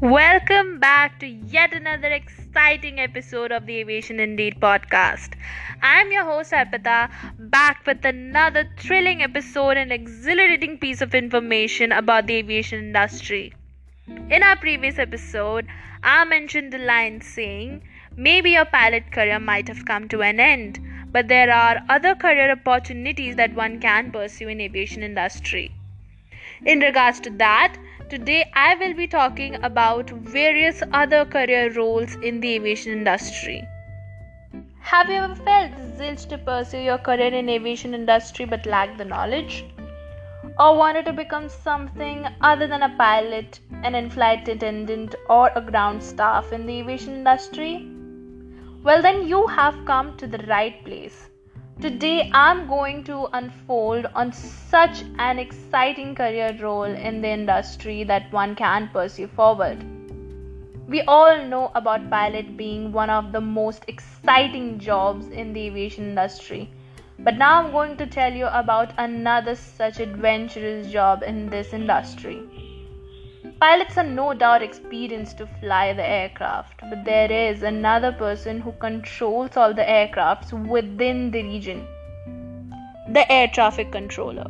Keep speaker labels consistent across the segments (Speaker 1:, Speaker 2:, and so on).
Speaker 1: Welcome back to yet another exciting episode of the Aviation Indeed podcast. I'm your host Arpita, back with another thrilling episode and exhilarating piece of information about the aviation industry. In our previous episode, I mentioned the line saying, maybe your pilot career might have come to an end, but there are other career opportunities that one can pursue in aviation industry. In regards to that, Today, I will be talking about various other career roles in the aviation industry. Have you ever felt the zilch to pursue your career in aviation industry but lacked the knowledge? Or wanted to become something other than a pilot, an in-flight attendant, or a ground staff in the aviation industry? Well, then you have come to the right place. Today, I'm going to unfold on such an exciting career role in the industry that one can pursue forward. We all know about pilot being one of the most exciting jobs in the aviation industry. But now I'm going to tell you about another such adventurous job in this industry. Pilots are no doubt experienced to fly the aircraft, but there is another person who controls all the aircrafts within the region the air traffic controller.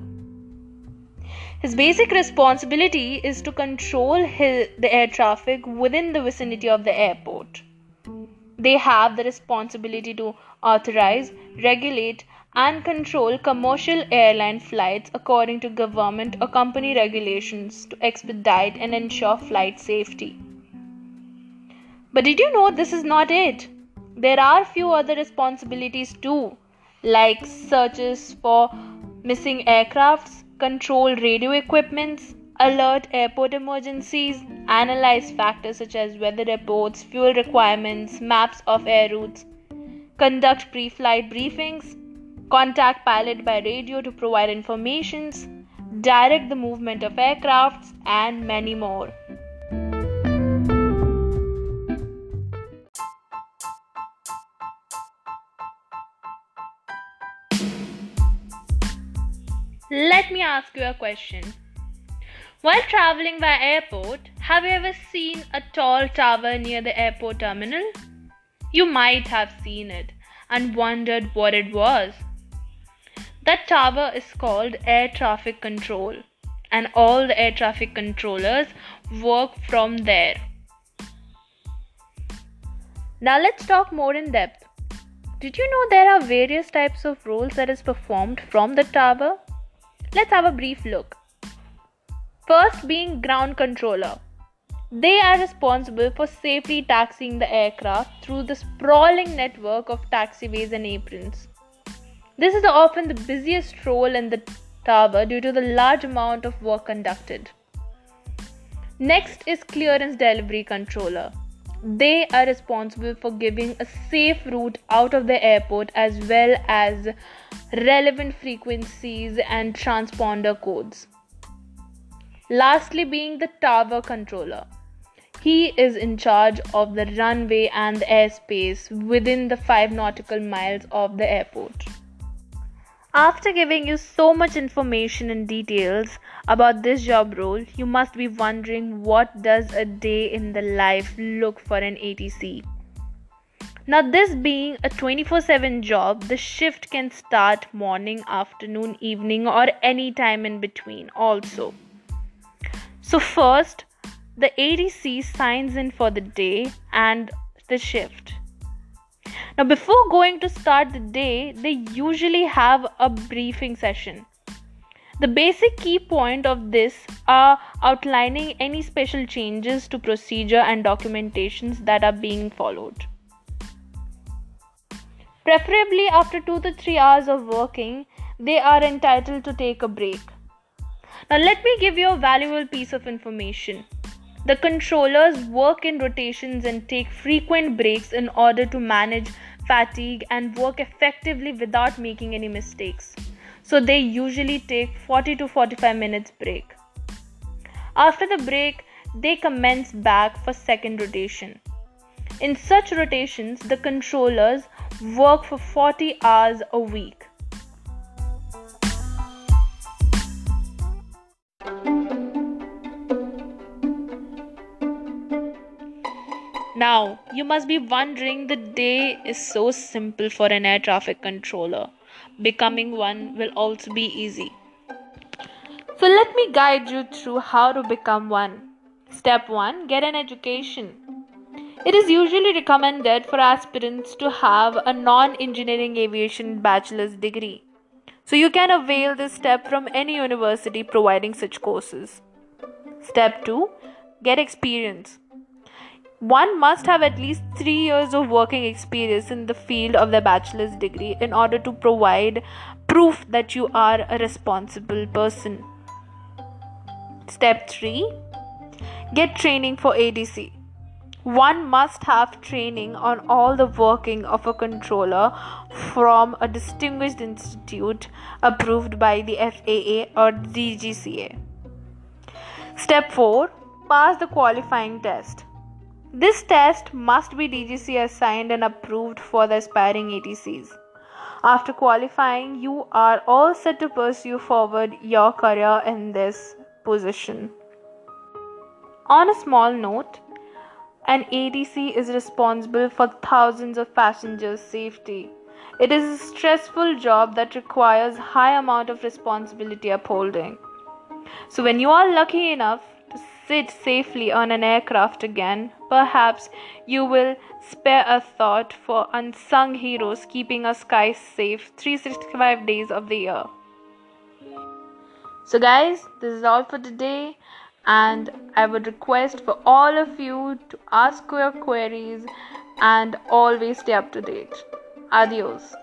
Speaker 1: His basic responsibility is to control his, the air traffic within the vicinity of the airport. They have the responsibility to authorize, regulate, and control commercial airline flights according to government or company regulations to expedite and ensure flight safety. But did you know this is not it? There are few other responsibilities too, like searches for missing aircrafts, control radio equipments, alert airport emergencies, analyze factors such as weather reports, fuel requirements, maps of air routes, conduct pre flight briefings, contact pilot by radio to provide informations, direct the movement of aircrafts, and many more. Let me ask you a question. While traveling by airport, have you ever seen a tall tower near the airport terminal? You might have seen it and wondered what it was. That tower is called air traffic control, and all the air traffic controllers work from there. Now let's talk more in depth. Did you know there are various types of roles that is performed from the tower? Let's have a brief look. First being ground controller. They are responsible for safely taxiing the aircraft through the sprawling network of taxiways and aprons. This is often the busiest role in the tower due to the large amount of work conducted. Next is clearance delivery controller. They are responsible for giving a safe route out of the airport as well as relevant frequencies and transponder codes. Lastly, being the tower controller. He is in charge of the runway and the airspace within the 5 nautical miles of the airport. After giving you so much information and details about this job role, you must be wondering what does a day in the life look for an ATC. Now this being a 24/7 job, the shift can start morning, afternoon, evening or any time in between also. So first, the ATC signs in for the day and the shift. Now, before going to start the day, they usually have a briefing session. The basic key point of this are outlining any special changes to procedure and documentations that are being followed. Preferably after 2 to 3 hours of working, they are entitled to take a break. Now let me give you a valuable piece of information. The controllers work in rotations and take frequent breaks in order to manage fatigue and work effectively without making any mistakes. So they usually take 40 to 45 minutes break. After the break, they commence back for second rotation. In such rotations, the controllers work for 40 hours a week. Now, you must be wondering the day is so simple for an air traffic controller. Becoming one will also be easy. So, let me guide you through how to become one. Step 1 Get an education. It is usually recommended for aspirants to have a non engineering aviation bachelor's degree. So, you can avail this step from any university providing such courses. Step 2 Get experience. One must have at least three years of working experience in the field of their bachelor's degree in order to provide proof that you are a responsible person. Step 3 Get training for ATC. One must have training on all the working of a controller from a distinguished institute approved by the FAA or DGCA. Step 4 Pass the qualifying test. This test must be DGCA assigned and approved for the aspiring ATCs. After qualifying, you are all set to pursue forward your career in this position. On a small note, an ATC is responsible for thousands of passengers' safety. It is a stressful job that requires high amount of responsibility upholding. So when you are lucky enough sit safely on an aircraft again, perhaps you will spare a thought for unsung heroes keeping our skies safe 365 days of the year. So, guys, this is all for today, and I would request for all of you to ask your queries and always stay up to date. Adios.